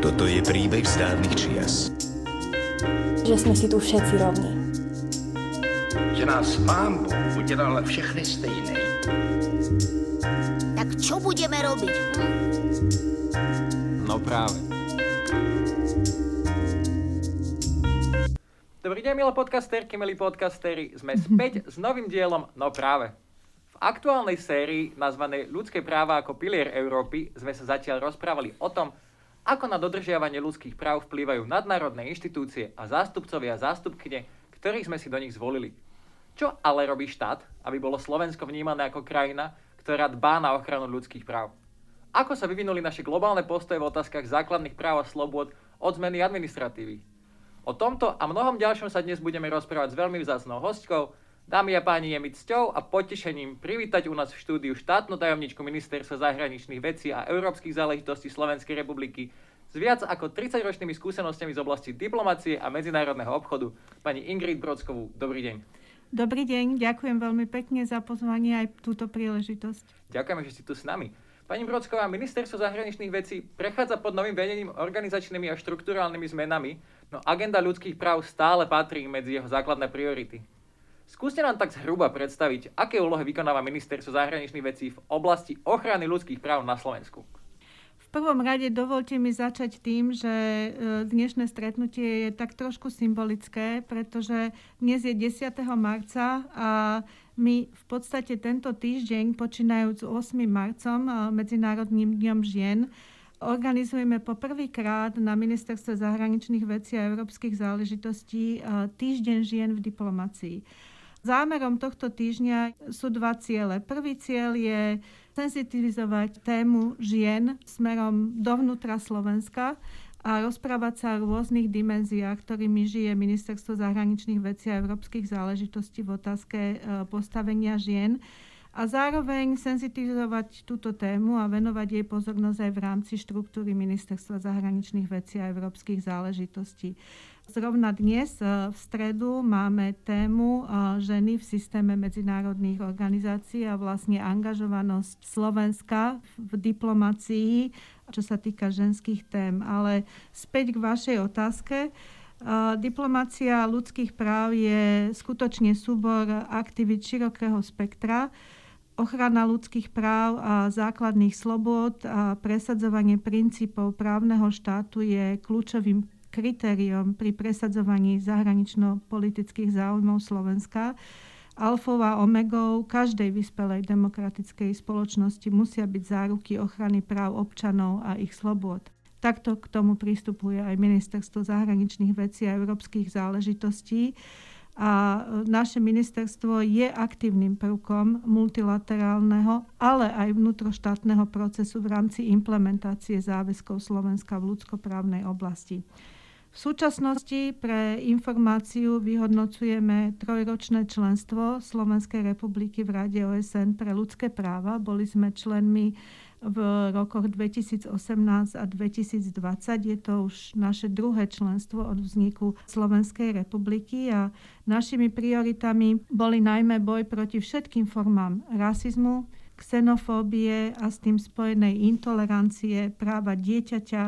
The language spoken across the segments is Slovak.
Toto je príbeh z dávnych čias. Že sme si tu všetci rovní. Že nás pán Boh udělal všechny stejné. Tak čo budeme robiť? Hm? No práve. Dobrý deň, milé podcasterky, milí podcastery. Sme späť s novým dielom No práve. V aktuálnej sérii, nazvanej Ľudské práva ako pilier Európy, sme sa zatiaľ rozprávali o tom, ako na dodržiavanie ľudských práv vplývajú nadnárodné inštitúcie a zástupcovia a zástupkyne, ktorých sme si do nich zvolili. Čo ale robí štát, aby bolo Slovensko vnímané ako krajina, ktorá dbá na ochranu ľudských práv? Ako sa vyvinuli naše globálne postoje v otázkach základných práv a slobôd od zmeny administratívy? O tomto a mnohom ďalšom sa dnes budeme rozprávať s veľmi vzácnou hostkou. Dámy a páni, je mi cťou a potešením privítať u nás v štúdiu štátnu tajomničku Ministerstva zahraničných vecí a európskych záležitostí Slovenskej republiky s viac ako 30-ročnými skúsenostiami z oblasti diplomácie a medzinárodného obchodu, pani Ingrid Brodskovú. Dobrý deň. Dobrý deň, ďakujem veľmi pekne za pozvanie aj túto príležitosť. Ďakujeme, že ste tu s nami. Pani Brodsková, ministerstvo zahraničných vecí prechádza pod novým vedením organizačnými a štruktúrálnymi zmenami, no agenda ľudských práv stále patrí medzi jeho základné priority. Skúste nám tak zhruba predstaviť, aké úlohy vykonáva ministerstvo zahraničných vecí v oblasti ochrany ľudských práv na Slovensku. V prvom rade dovolte mi začať tým, že e, dnešné stretnutie je tak trošku symbolické, pretože dnes je 10. marca a my v podstate tento týždeň, počínajúc 8. marcom, Medzinárodným dňom žien, organizujeme poprvýkrát na Ministerstve zahraničných vecí a európskych záležitostí Týždeň žien v diplomácii. Zámerom tohto týždňa sú dva ciele. Prvý cieľ je senzitivizovať tému žien smerom dovnútra Slovenska, a rozprávať sa o rôznych dimenziách, ktorými žije Ministerstvo zahraničných vecí a európskych záležitostí v otázke e, postavenia žien a zároveň senzitivizovať túto tému a venovať jej pozornosť aj v rámci štruktúry Ministerstva zahraničných vecí a európskych záležitostí. Zrovna dnes e, v stredu máme tému e, ženy v systéme medzinárodných organizácií a vlastne angažovanosť Slovenska v diplomácii čo sa týka ženských tém. Ale späť k vašej otázke. Diplomácia ľudských práv je skutočne súbor aktivít širokého spektra. Ochrana ľudských práv a základných slobod a presadzovanie princípov právneho štátu je kľúčovým kritériom pri presadzovaní zahranično-politických záujmov Slovenska alfou a omegou každej vyspelej demokratickej spoločnosti musia byť záruky ochrany práv občanov a ich slobod. Takto k tomu pristupuje aj Ministerstvo zahraničných vecí a európskych záležitostí. A naše ministerstvo je aktívnym prvkom multilaterálneho, ale aj vnútroštátneho procesu v rámci implementácie záväzkov Slovenska v ľudskoprávnej oblasti. V súčasnosti pre informáciu vyhodnocujeme trojročné členstvo Slovenskej republiky v Rade OSN pre ľudské práva. Boli sme členmi v rokoch 2018 a 2020. Je to už naše druhé členstvo od vzniku Slovenskej republiky a našimi prioritami boli najmä boj proti všetkým formám rasizmu, xenofóbie a s tým spojenej intolerancie, práva dieťaťa,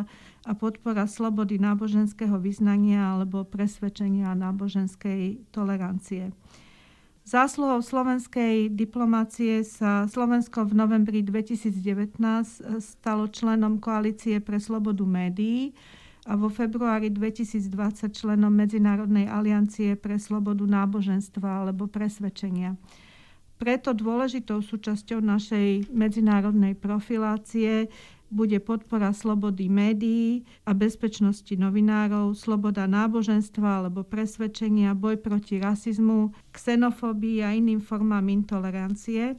a podpora slobody náboženského vyznania alebo presvedčenia náboženskej tolerancie. Zásluhou slovenskej diplomácie sa Slovensko v novembri 2019 stalo členom Koalície pre slobodu médií a vo februári 2020 členom Medzinárodnej aliancie pre slobodu náboženstva alebo presvedčenia. Preto dôležitou súčasťou našej medzinárodnej profilácie bude podpora slobody médií a bezpečnosti novinárov, sloboda náboženstva alebo presvedčenia, boj proti rasizmu, xenofóbii a iným formám intolerancie.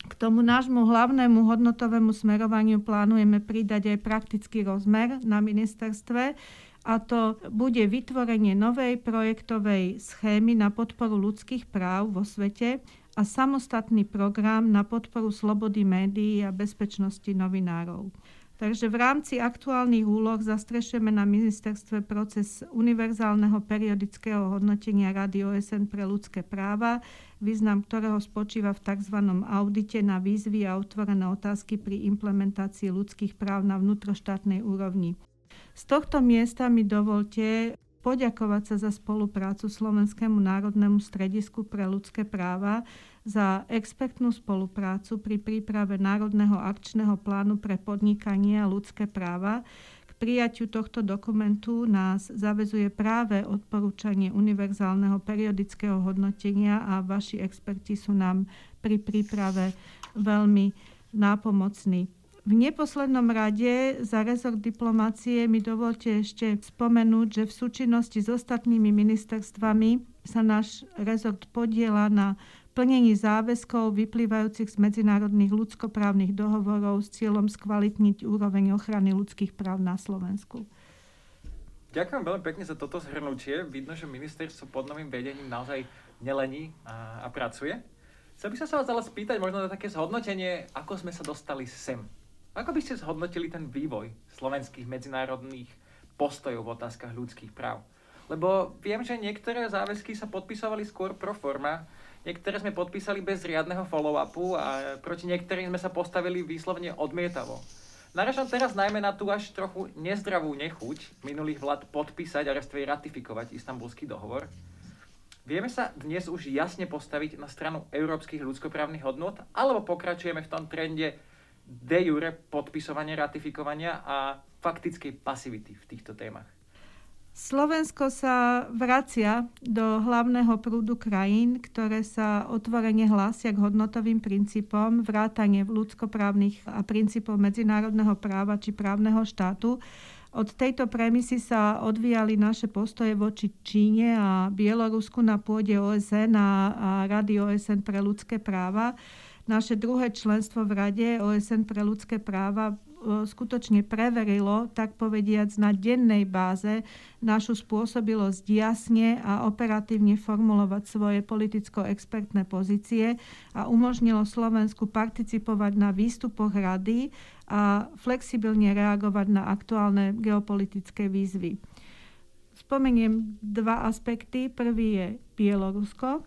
K tomu nášmu hlavnému hodnotovému smerovaniu plánujeme pridať aj praktický rozmer na ministerstve, a to bude vytvorenie novej projektovej schémy na podporu ľudských práv vo svete, a samostatný program na podporu slobody médií a bezpečnosti novinárov. Takže v rámci aktuálnych úloh zastrešujeme na ministerstve proces univerzálneho periodického hodnotenia Rady OSN pre ľudské práva, význam ktorého spočíva v tzv. audite na výzvy a otvorené otázky pri implementácii ľudských práv na vnútroštátnej úrovni. Z tohto miesta mi dovolte poďakovať sa za spoluprácu Slovenskému národnému stredisku pre ľudské práva, za expertnú spoluprácu pri príprave Národného akčného plánu pre podnikanie a ľudské práva. K prijaťu tohto dokumentu nás zavezuje práve odporúčanie univerzálneho periodického hodnotenia a vaši experti sú nám pri príprave veľmi nápomocní. V neposlednom rade za rezort diplomácie mi dovolte ešte spomenúť, že v súčinnosti s ostatnými ministerstvami sa náš rezort podiela na plnení záväzkov vyplývajúcich z medzinárodných ľudskoprávnych dohovorov s cieľom skvalitniť úroveň ochrany ľudských práv na Slovensku. Ďakujem veľmi pekne za toto zhrnutie. Vidno, že ministerstvo pod novým vedením naozaj nelení a, a pracuje. Chcel by som sa vás ale spýtať možno na také zhodnotenie, ako sme sa dostali sem ako by ste zhodnotili ten vývoj slovenských medzinárodných postojov v otázkach ľudských práv? Lebo viem, že niektoré záväzky sa podpisovali skôr pro forma, niektoré sme podpísali bez riadneho follow-upu a proti niektorým sme sa postavili výslovne odmietavo. Naražam teraz najmä na tú až trochu nezdravú nechuť minulých vlád podpísať a respektíve ratifikovať istambulský dohovor. Vieme sa dnes už jasne postaviť na stranu európskych ľudskoprávnych hodnot, alebo pokračujeme v tom trende de jure podpisovania, ratifikovania a faktickej pasivity v týchto témach? Slovensko sa vracia do hlavného prúdu krajín, ktoré sa otvorene hlásia k hodnotovým princípom, vrátane ľudskoprávnych a princípov medzinárodného práva či právneho štátu. Od tejto premisy sa odvíjali naše postoje voči Číne a Bielorusku na pôde OSN a, a Rady OSN pre ľudské práva naše druhé členstvo v Rade OSN pre ľudské práva e, skutočne preverilo, tak povediac na dennej báze, našu spôsobilosť jasne a operatívne formulovať svoje politicko-expertné pozície a umožnilo Slovensku participovať na výstupoch rady a flexibilne reagovať na aktuálne geopolitické výzvy. Spomeniem dva aspekty. Prvý je Bielorusko,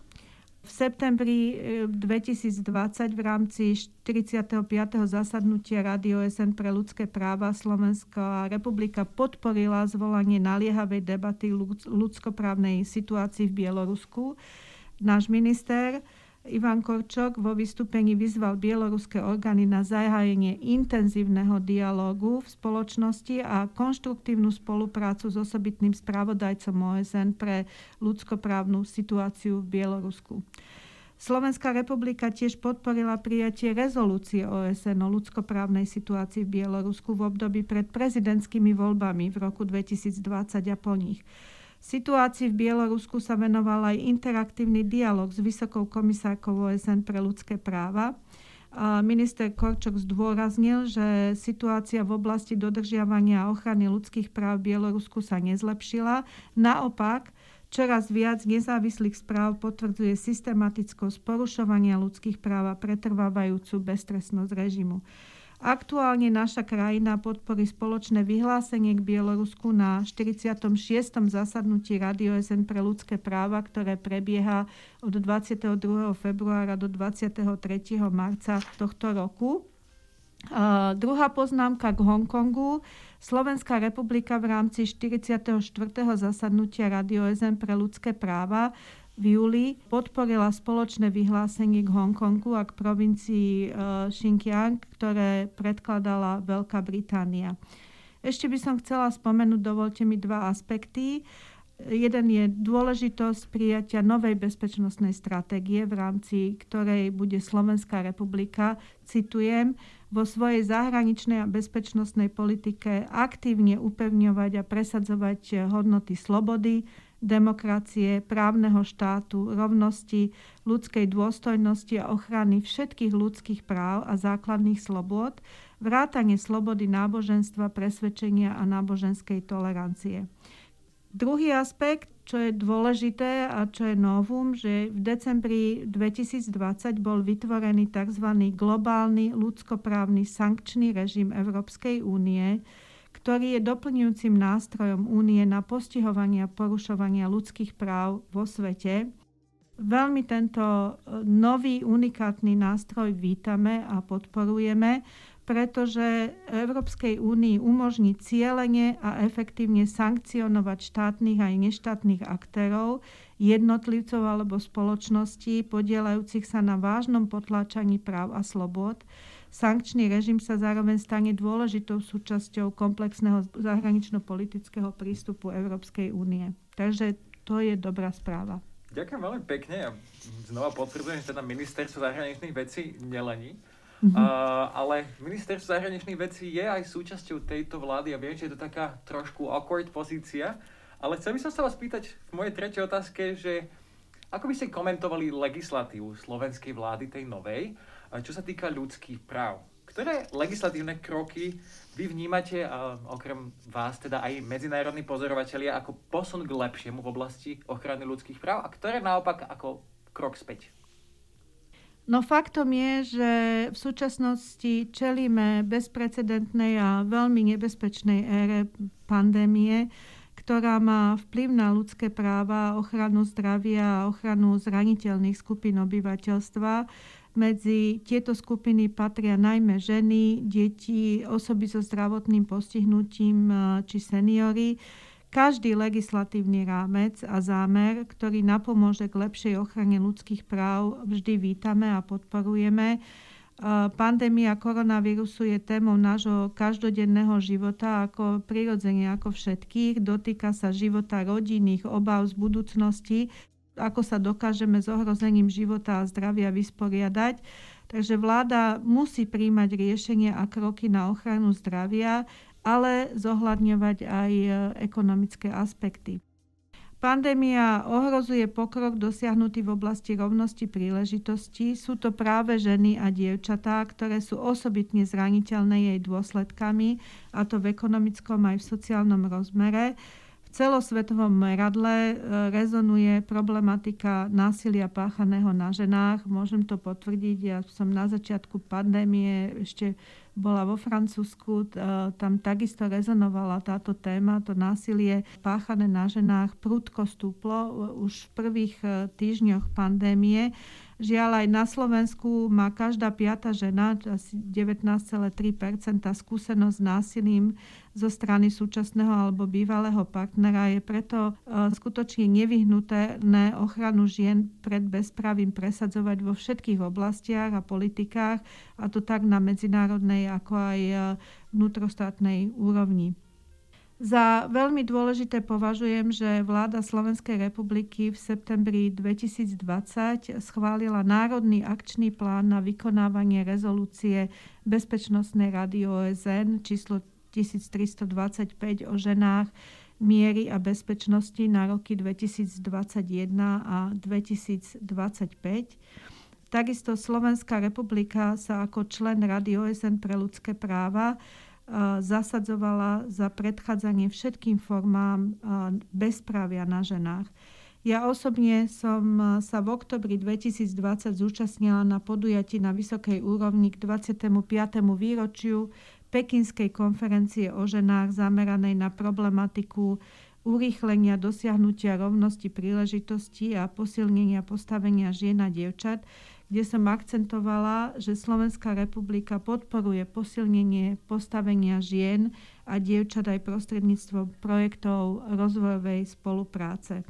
v septembri 2020 e, v rámci 45. zasadnutia Rady OSN pre ľudské práva Slovenská republika podporila zvolanie naliehavej debaty ľudskoprávnej situácii v Bielorusku. Náš minister Ivan Korčok vo vystúpení vyzval bieloruské orgány na zahájenie intenzívneho dialógu v spoločnosti a konštruktívnu spoluprácu s osobitným spravodajcom OSN pre ľudskoprávnu situáciu v Bielorusku. Slovenská republika tiež podporila prijatie rezolúcie OSN o ľudskoprávnej situácii v Bielorusku v období pred prezidentskými voľbami v roku 2020 a po nich. Situácii v Bielorusku sa venoval aj interaktívny dialog s Vysokou komisárkou OSN pre ľudské práva. Minister Korčok zdôraznil, že situácia v oblasti dodržiavania a ochrany ľudských práv v Bielorusku sa nezlepšila. Naopak, čoraz viac nezávislých správ potvrdzuje systematickosť porušovania ľudských práv a pretrvávajúcu beztrestnosť režimu. Aktuálne naša krajina podporí spoločné vyhlásenie k Bielorusku na 46. zasadnutí Rady OSN pre ľudské práva, ktoré prebieha od 22. februára do 23. marca tohto roku. Uh, druhá poznámka k Hongkongu. Slovenská republika v rámci 44. zasadnutia Rady OSN pre ľudské práva v júli podporila spoločné vyhlásenie k Hongkongu a k provincii e, Xinjiang, ktoré predkladala Veľká Británia. Ešte by som chcela spomenúť, dovolte mi dva aspekty. Jeden je dôležitosť prijatia novej bezpečnostnej stratégie, v rámci ktorej bude Slovenská republika, citujem, vo svojej zahraničnej a bezpečnostnej politike aktívne upevňovať a presadzovať hodnoty slobody, demokracie, právneho štátu, rovnosti, ľudskej dôstojnosti a ochrany všetkých ľudských práv a základných slobôd, vrátanie slobody náboženstva, presvedčenia a náboženskej tolerancie. Druhý aspekt, čo je dôležité a čo je novum, že v decembri 2020 bol vytvorený tzv. globálny ľudskoprávny sankčný režim Európskej únie, ktorý je doplňujúcim nástrojom únie na postihovanie a porušovania ľudských práv vo svete. Veľmi tento e, nový unikátny nástroj vítame a podporujeme, pretože Európskej únii umožní cieľene a efektívne sankcionovať štátnych aj neštátnych aktérov, jednotlivcov alebo spoločností podielajúcich sa na vážnom potláčaní práv a slobod. Sankčný režim sa zároveň stane dôležitou súčasťou komplexného zahranično-politického prístupu Európskej únie. Takže to je dobrá správa. Ďakujem veľmi pekne a znova potvrdzujem, že teda ministerstvo zahraničných vecí nelení. Uh, ale ministerstvo zahraničných vecí je aj súčasťou tejto vlády a viem, že je to taká trošku awkward pozícia. Ale chcel by som sa vás pýtať v mojej tretej otázke, že ako by ste komentovali legislatívu slovenskej vlády, tej novej, čo sa týka ľudských práv? Ktoré legislatívne kroky vy vnímate, okrem vás teda aj medzinárodní pozorovatelia, ako posun k lepšiemu v oblasti ochrany ľudských práv a ktoré naopak ako krok späť? No faktom je, že v súčasnosti čelíme bezprecedentnej a veľmi nebezpečnej ére pandémie, ktorá má vplyv na ľudské práva, ochranu zdravia a ochranu zraniteľných skupín obyvateľstva. Medzi tieto skupiny patria najmä ženy, deti, osoby so zdravotným postihnutím či seniory každý legislatívny rámec a zámer, ktorý napomôže k lepšej ochrane ľudských práv, vždy vítame a podporujeme. Pandémia koronavírusu je témou nášho každodenného života ako prirodzene ako všetkých. Dotýka sa života rodinných obav z budúcnosti, ako sa dokážeme s ohrozením života a zdravia vysporiadať. Takže vláda musí príjmať riešenia a kroky na ochranu zdravia ale zohľadňovať aj e, ekonomické aspekty. Pandémia ohrozuje pokrok dosiahnutý v oblasti rovnosti príležitostí. Sú to práve ženy a dievčatá, ktoré sú osobitne zraniteľné jej dôsledkami, a to v ekonomickom aj v sociálnom rozmere celosvetovom meradle e, rezonuje problematika násilia páchaného na ženách. Môžem to potvrdiť, ja som na začiatku pandémie ešte bola vo Francúzsku, e, tam takisto rezonovala táto téma, to násilie páchané na ženách prudko stúplo už v prvých e, týždňoch pandémie. Žiaľ aj na Slovensku má každá piata žena, asi 19,3 skúsenosť s násilím zo strany súčasného alebo bývalého partnera. Je preto e, skutočne nevyhnuté ochranu žien pred bezpravím presadzovať vo všetkých oblastiach a politikách, a to tak na medzinárodnej ako aj e, vnútrostátnej úrovni. Za veľmi dôležité považujem, že vláda Slovenskej republiky v septembri 2020 schválila Národný akčný plán na vykonávanie rezolúcie Bezpečnostnej rady OSN číslo 1325 o ženách, miery a bezpečnosti na roky 2021 a 2025. Takisto Slovenská republika sa ako člen Rady OSN pre ľudské práva zasadzovala za predchádzanie všetkým formám bezprávia na ženách. Ja osobne som sa v oktobri 2020 zúčastnila na podujatí na vysokej úrovni k 25. výročiu Pekinskej konferencie o ženách zameranej na problematiku urýchlenia dosiahnutia rovnosti príležitosti a posilnenia postavenia žien a dievčat, kde som akcentovala, že Slovenská republika podporuje posilnenie postavenia žien a dievčat aj prostredníctvom projektov rozvojovej spolupráce.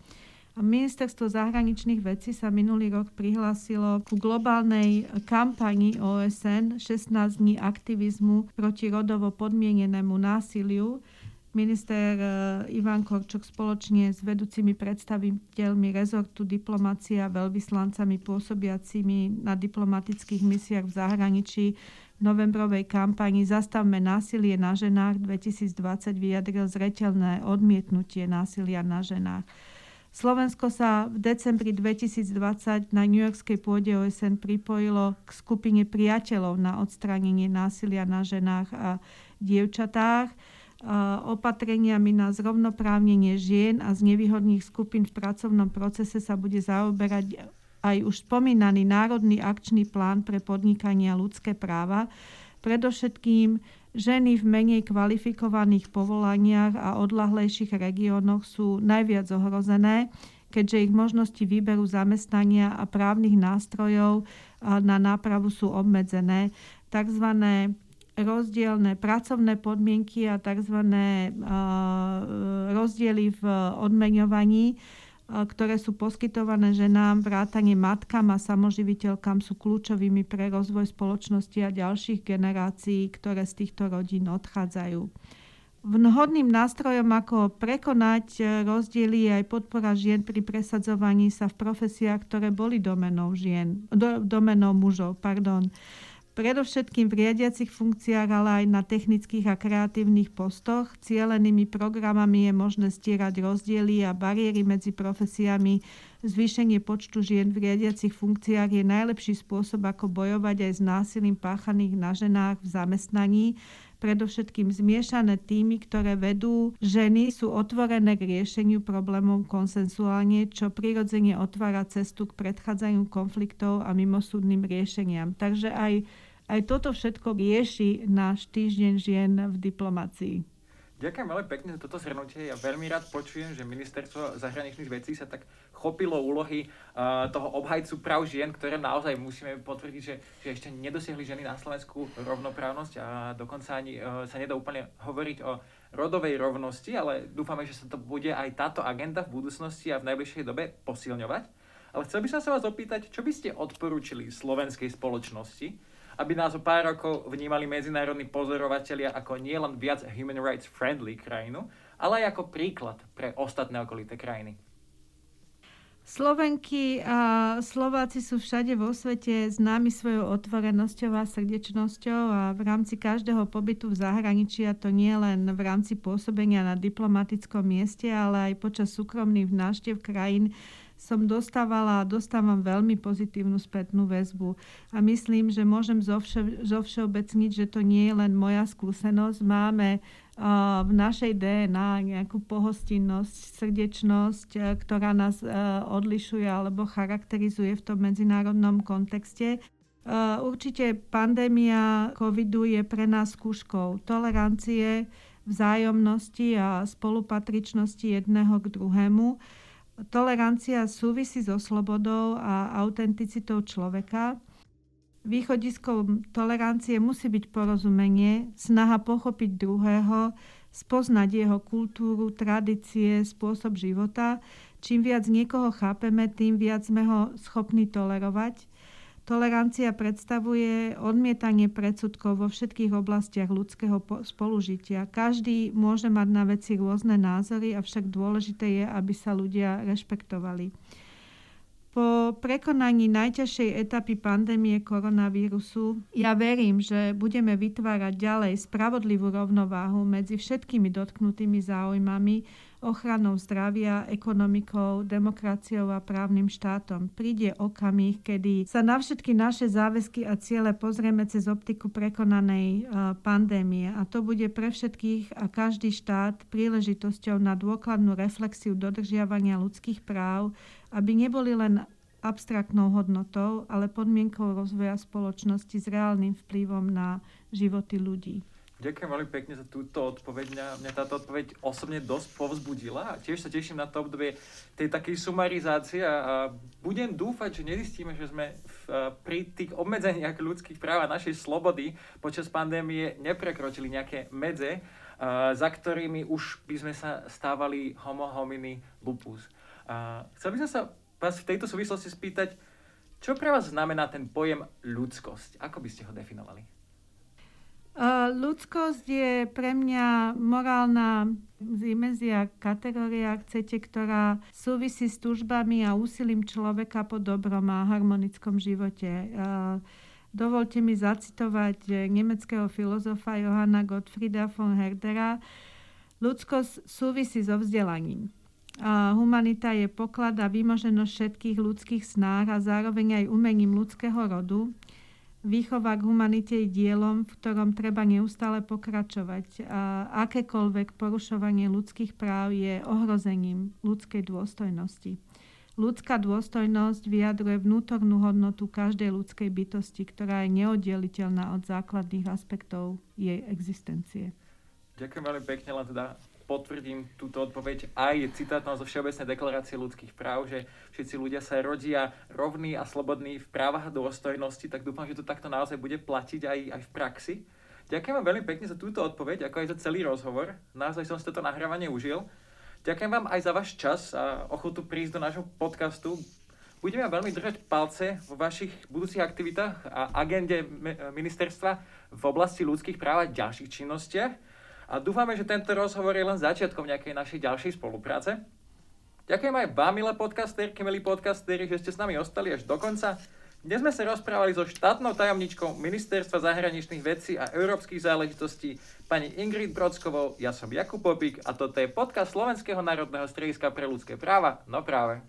Ministerstvo zahraničných vecí sa minulý rok prihlásilo ku globálnej kampani OSN 16 dní aktivizmu proti rodovo podmienenému násiliu, Minister eh, Ivan Korčok spoločne s vedúcimi predstaviteľmi rezortu diplomácia a veľvyslancami pôsobiacimi na diplomatických misiách v zahraničí v novembrovej kampani Zastavme násilie na ženách 2020 vyjadril zreteľné odmietnutie násilia na ženách. Slovensko sa v decembri 2020 na New Yorkskej pôde OSN pripojilo k skupine priateľov na odstránenie násilia na ženách a dievčatách opatreniami na zrovnoprávnenie žien a z nevýhodných skupín v pracovnom procese sa bude zaoberať aj už spomínaný Národný akčný plán pre podnikanie a ľudské práva, predovšetkým ženy v menej kvalifikovaných povolaniach a odlahlejších regiónoch sú najviac ohrozené, keďže ich možnosti výberu zamestnania a právnych nástrojov na nápravu sú obmedzené. Takzvané rozdielne pracovné podmienky a tzv. rozdiely v odmeňovaní, ktoré sú poskytované ženám, vrátanie matkám a samoživiteľkám sú kľúčovými pre rozvoj spoločnosti a ďalších generácií, ktoré z týchto rodín odchádzajú. Vhodným nástrojom, ako prekonať rozdiely, je aj podpora žien pri presadzovaní sa v profesiách, ktoré boli domenou žien, do, domenou mužov. Pardon predovšetkým v riadiacich funkciách, ale aj na technických a kreatívnych postoch. Cielenými programami je možné stierať rozdiely a bariéry medzi profesiami. Zvýšenie počtu žien v riadiacich funkciách je najlepší spôsob, ako bojovať aj s násilím páchaných na ženách v zamestnaní. Predovšetkým zmiešané týmy, ktoré vedú ženy, sú otvorené k riešeniu problémov konsensuálne, čo prirodzene otvára cestu k predchádzaniu konfliktov a mimosúdnym riešeniam. Takže aj aj toto všetko rieši náš týždeň žien v diplomácii. Ďakujem veľmi pekne za toto zhrnutie. Ja veľmi rád počujem, že ministerstvo zahraničných vecí sa tak chopilo úlohy uh, toho obhajcu práv žien, ktoré naozaj musíme potvrdiť, že, že ešte nedosiahli ženy na Slovensku rovnoprávnosť a dokonca ani uh, sa nedá úplne hovoriť o rodovej rovnosti, ale dúfame, že sa to bude aj táto agenda v budúcnosti a v najbližšej dobe posilňovať. Ale chcel by som sa vás opýtať, čo by ste odporúčili slovenskej spoločnosti, aby nás o pár rokov vnímali medzinárodní pozorovatelia ako nielen viac human rights friendly krajinu, ale aj ako príklad pre ostatné okolité krajiny. Slovenky a Slováci sú všade vo svete známi svojou otvorenosťou a srdečnosťou a v rámci každého pobytu v zahraničí, a to nie len v rámci pôsobenia na diplomatickom mieste, ale aj počas súkromných návštev krajín, som dostávala a dostávam veľmi pozitívnu spätnú väzbu. A myslím, že môžem zovše, zovšeobecniť, že to nie je len moja skúsenosť. Máme v našej DNA nejakú pohostinnosť, srdečnosť, uh, ktorá nás uh, odlišuje alebo charakterizuje v tom medzinárodnom kontexte. Uh, určite pandémia covidu je pre nás skúškou tolerancie, vzájomnosti a spolupatričnosti jedného k druhému Tolerancia súvisí so slobodou a autenticitou človeka. Východiskom tolerancie musí byť porozumenie, snaha pochopiť druhého, spoznať jeho kultúru, tradície, spôsob života. Čím viac niekoho chápeme, tým viac sme ho schopní tolerovať. Tolerancia predstavuje odmietanie predsudkov vo všetkých oblastiach ľudského spolužitia. Každý môže mať na veci rôzne názory, avšak dôležité je, aby sa ľudia rešpektovali. Po prekonaní najťažšej etapy pandémie koronavírusu ja verím, že budeme vytvárať ďalej spravodlivú rovnováhu medzi všetkými dotknutými záujmami, ochranou zdravia, ekonomikou, demokraciou a právnym štátom. Príde okamih, kedy sa na všetky naše záväzky a ciele pozrieme cez optiku prekonanej pandémie. A to bude pre všetkých a každý štát príležitosťou na dôkladnú reflexiu dodržiavania ľudských práv, aby neboli len abstraktnou hodnotou, ale podmienkou rozvoja spoločnosti s reálnym vplyvom na životy ľudí. Ďakujem veľmi pekne za túto odpoveď. Mňa, mňa táto odpoveď osobne dosť povzbudila a tiež sa teším na to obdobie tej takej sumarizácie a, budem dúfať, že nezistíme, že sme v, pri tých obmedzeniach ľudských práv a našej slobody počas pandémie neprekročili nejaké medze, a, za ktorými už by sme sa stávali homo homini lupus. A, chcel by som sa vás v tejto súvislosti spýtať, čo pre vás znamená ten pojem ľudskosť? Ako by ste ho definovali? Ľudskosť je pre mňa morálna dimenzia, kategória, ak chcete, ktorá súvisí s túžbami a úsilím človeka po dobrom a harmonickom živote. Dovolte mi zacitovať nemeckého filozofa Johanna Gottfrieda von Herdera. Ľudskosť súvisí so vzdelaním. Humanita je poklad a vymoženosť všetkých ľudských snách a zároveň aj umením ľudského rodu Výchova k humanite je dielom, v ktorom treba neustále pokračovať. A akékoľvek porušovanie ľudských práv je ohrozením ľudskej dôstojnosti. Ľudská dôstojnosť vyjadruje vnútornú hodnotu každej ľudskej bytosti, ktorá je neoddeliteľná od základných aspektov jej existencie. Ďakujem veľmi pekne, len teda potvrdím túto odpoveď aj citátom zo Všeobecnej deklarácie ľudských práv, že všetci ľudia sa rodia rovní a slobodní v právach a dôstojnosti, tak dúfam, že to takto naozaj bude platiť aj, aj v praxi. Ďakujem vám veľmi pekne za túto odpoveď, ako aj za celý rozhovor. Naozaj som si toto nahrávanie užil. Ďakujem vám aj za váš čas a ochotu prísť do nášho podcastu. Budeme veľmi držať palce vo vašich budúcich aktivitách a agende ministerstva v oblasti ľudských práv a ďalších činnostiach. A dúfame, že tento rozhovor je len začiatkom nejakej našej ďalšej spolupráce. Ďakujem aj vám, milé podcasterky, milí podcastery, že ste s nami ostali až do konca. Dnes sme sa rozprávali so štátnou tajomničkou Ministerstva zahraničných vecí a európskych záležitostí pani Ingrid Brodskovou, ja som Jakub Popík a toto je podcast Slovenského národného strediska pre ľudské práva, no práve.